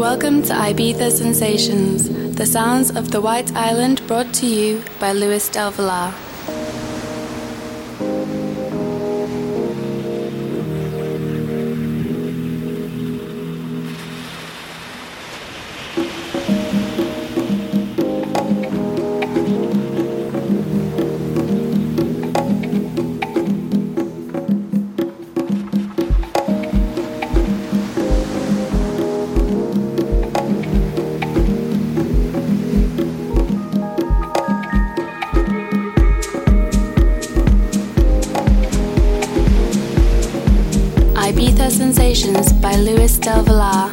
Welcome to Ibiza Sensations, the sounds of the White Island brought to you by Luis Del Villar. Luis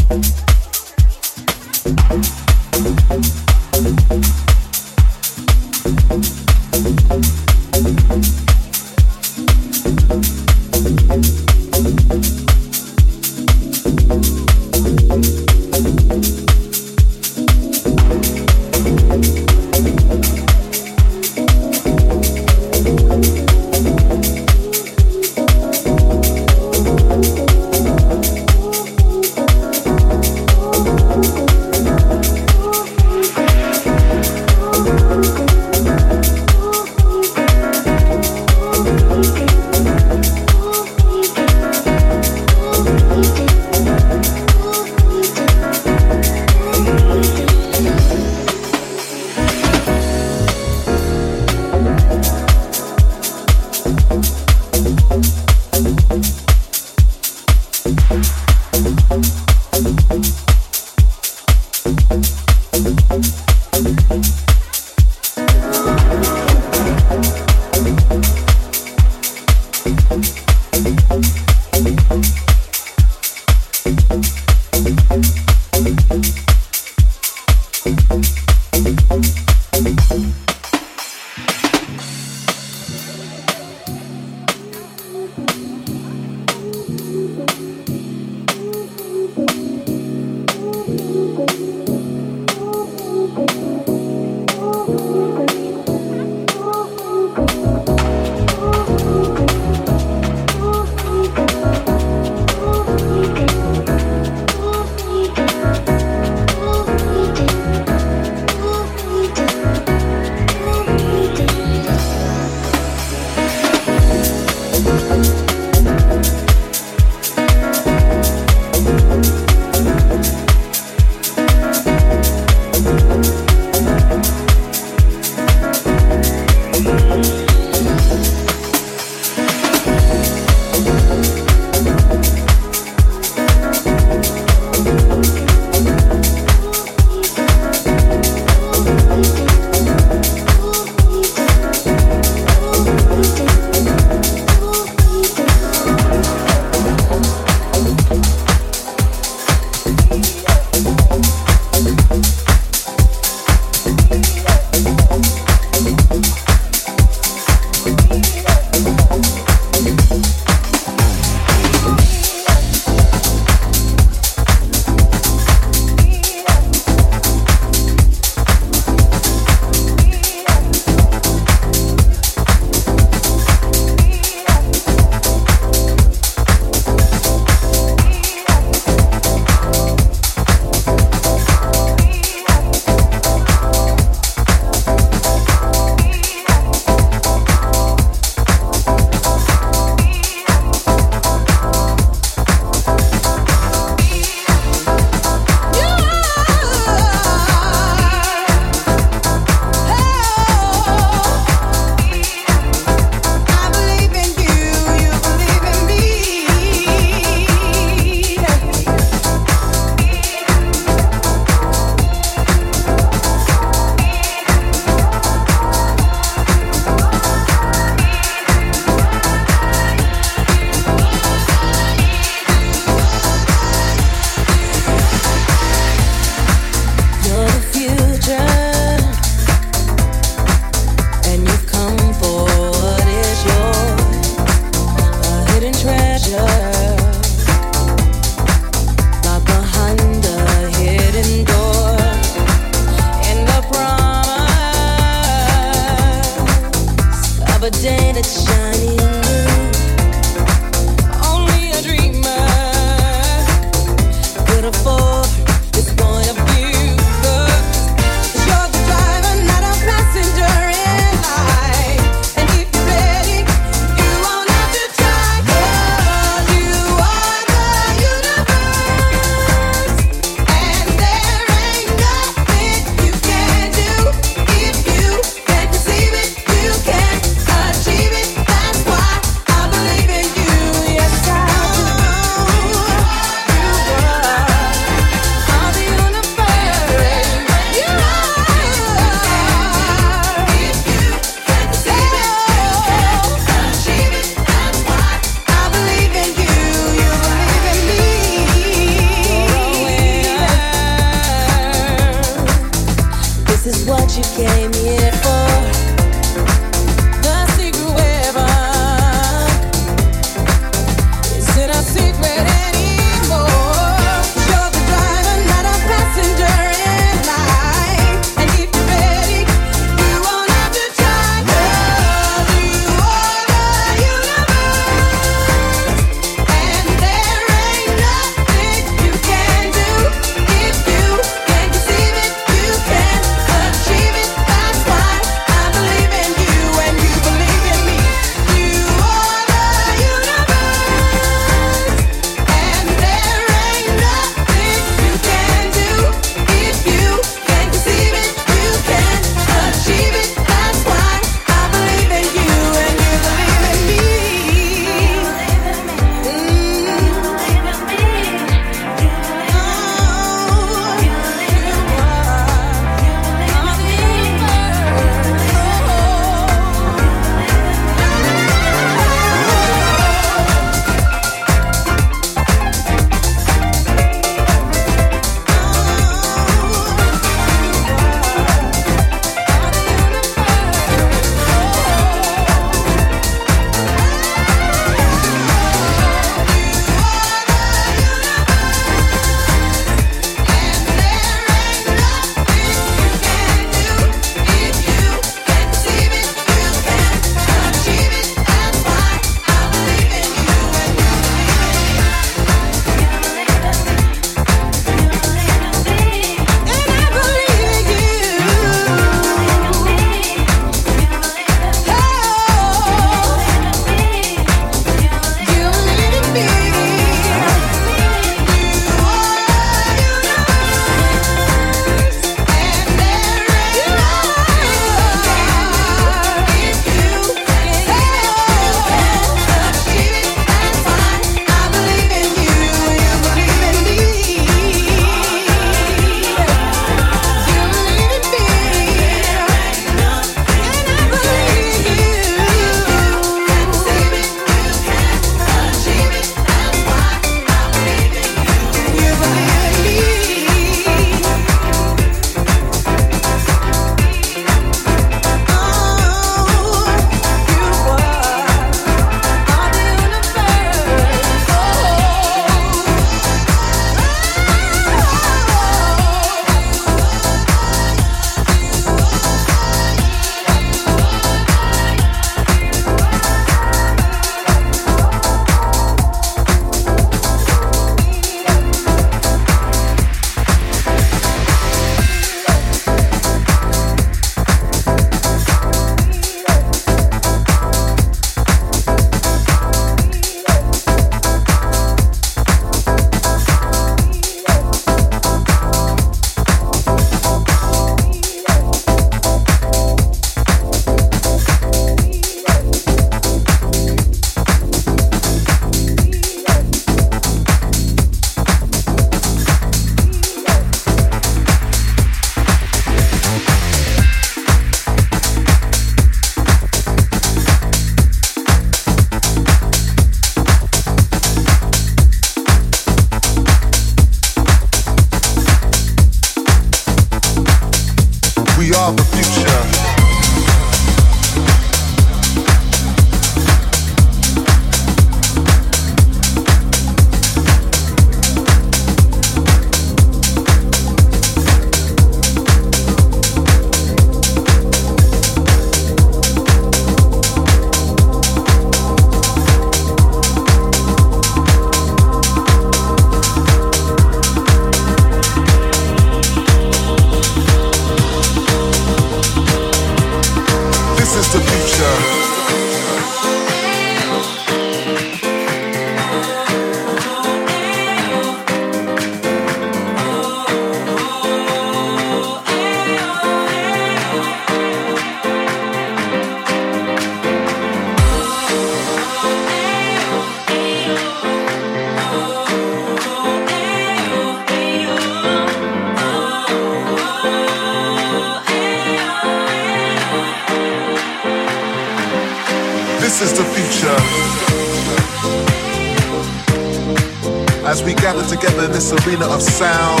sound,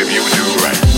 if you do right.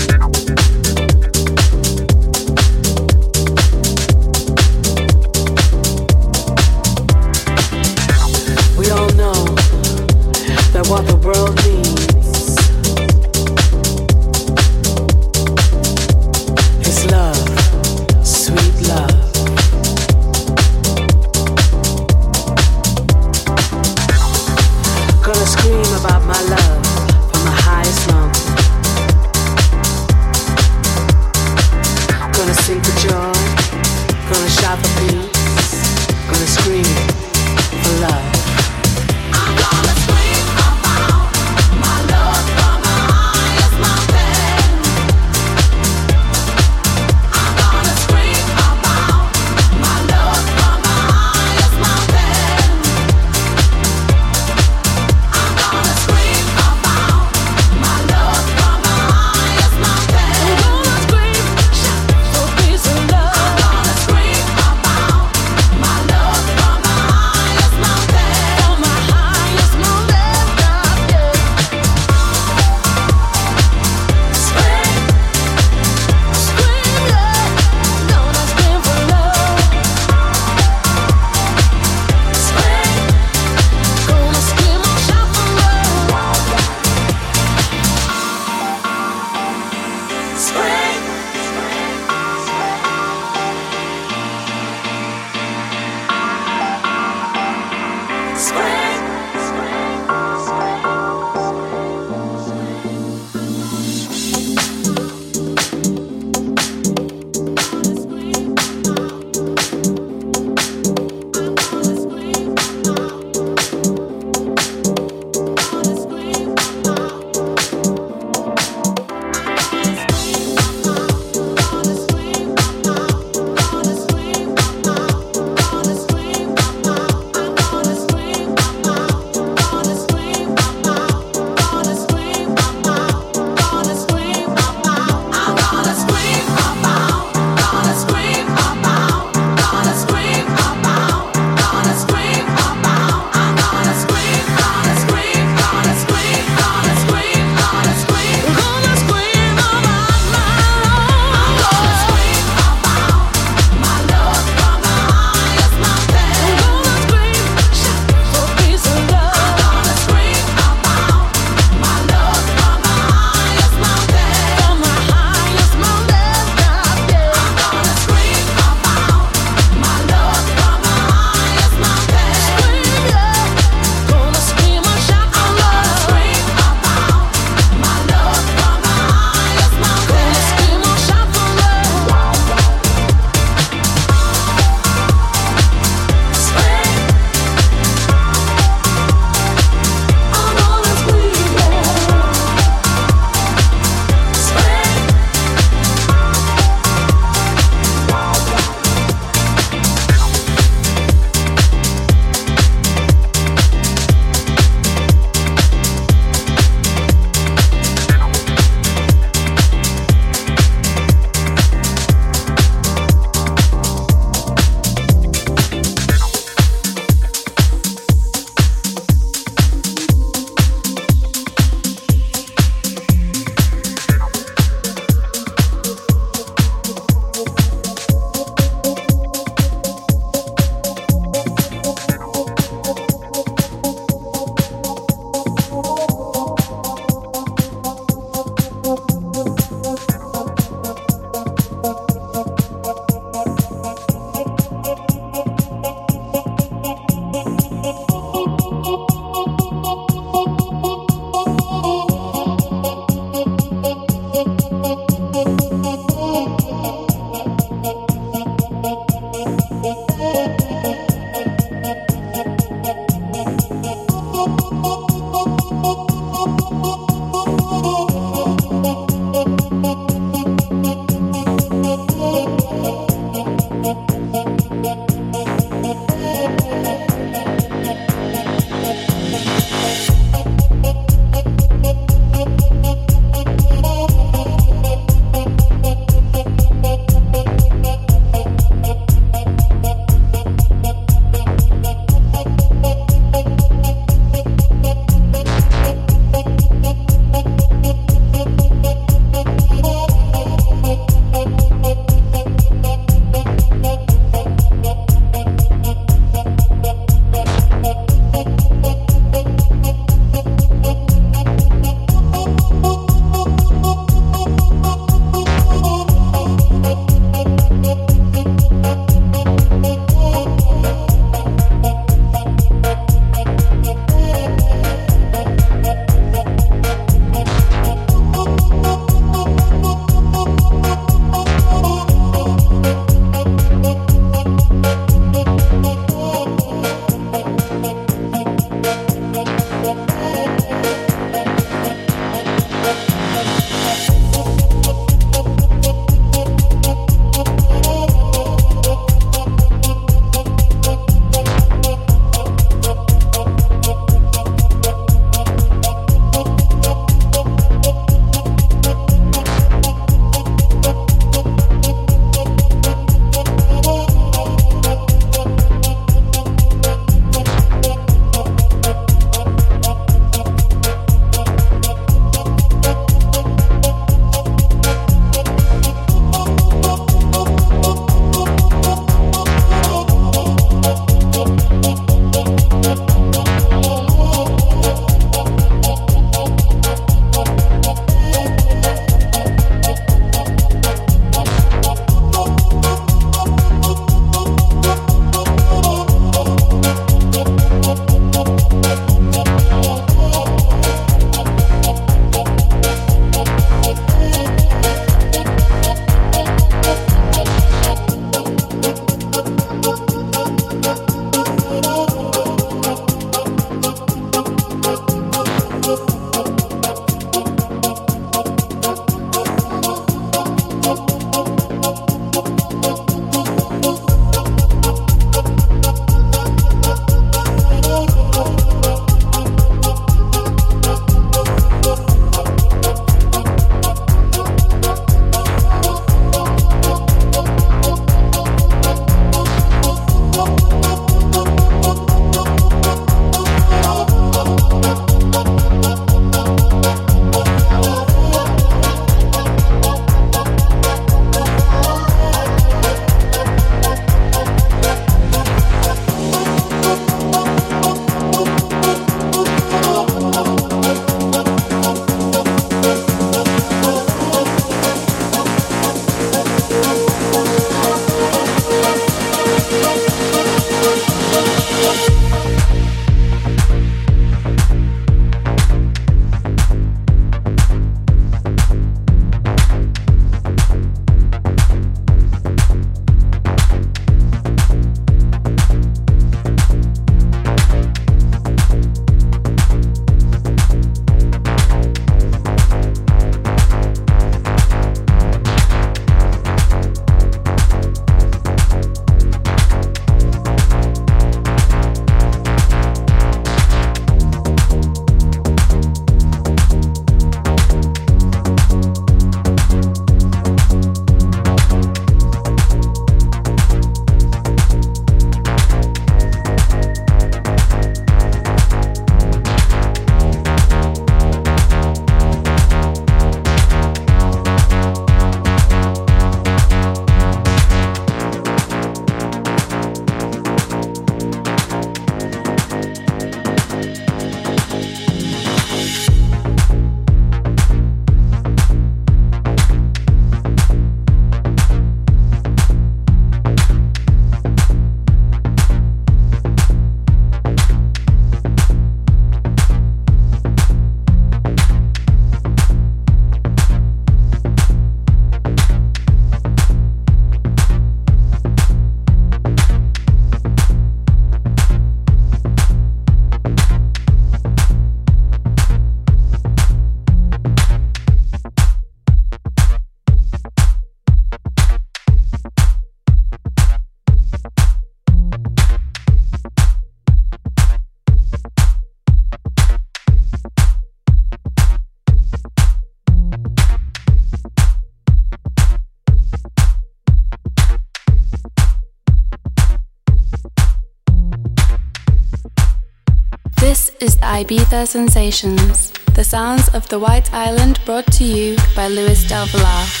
Ibiza Sensations, the sounds of the White Island brought to you by Luis Del Villar.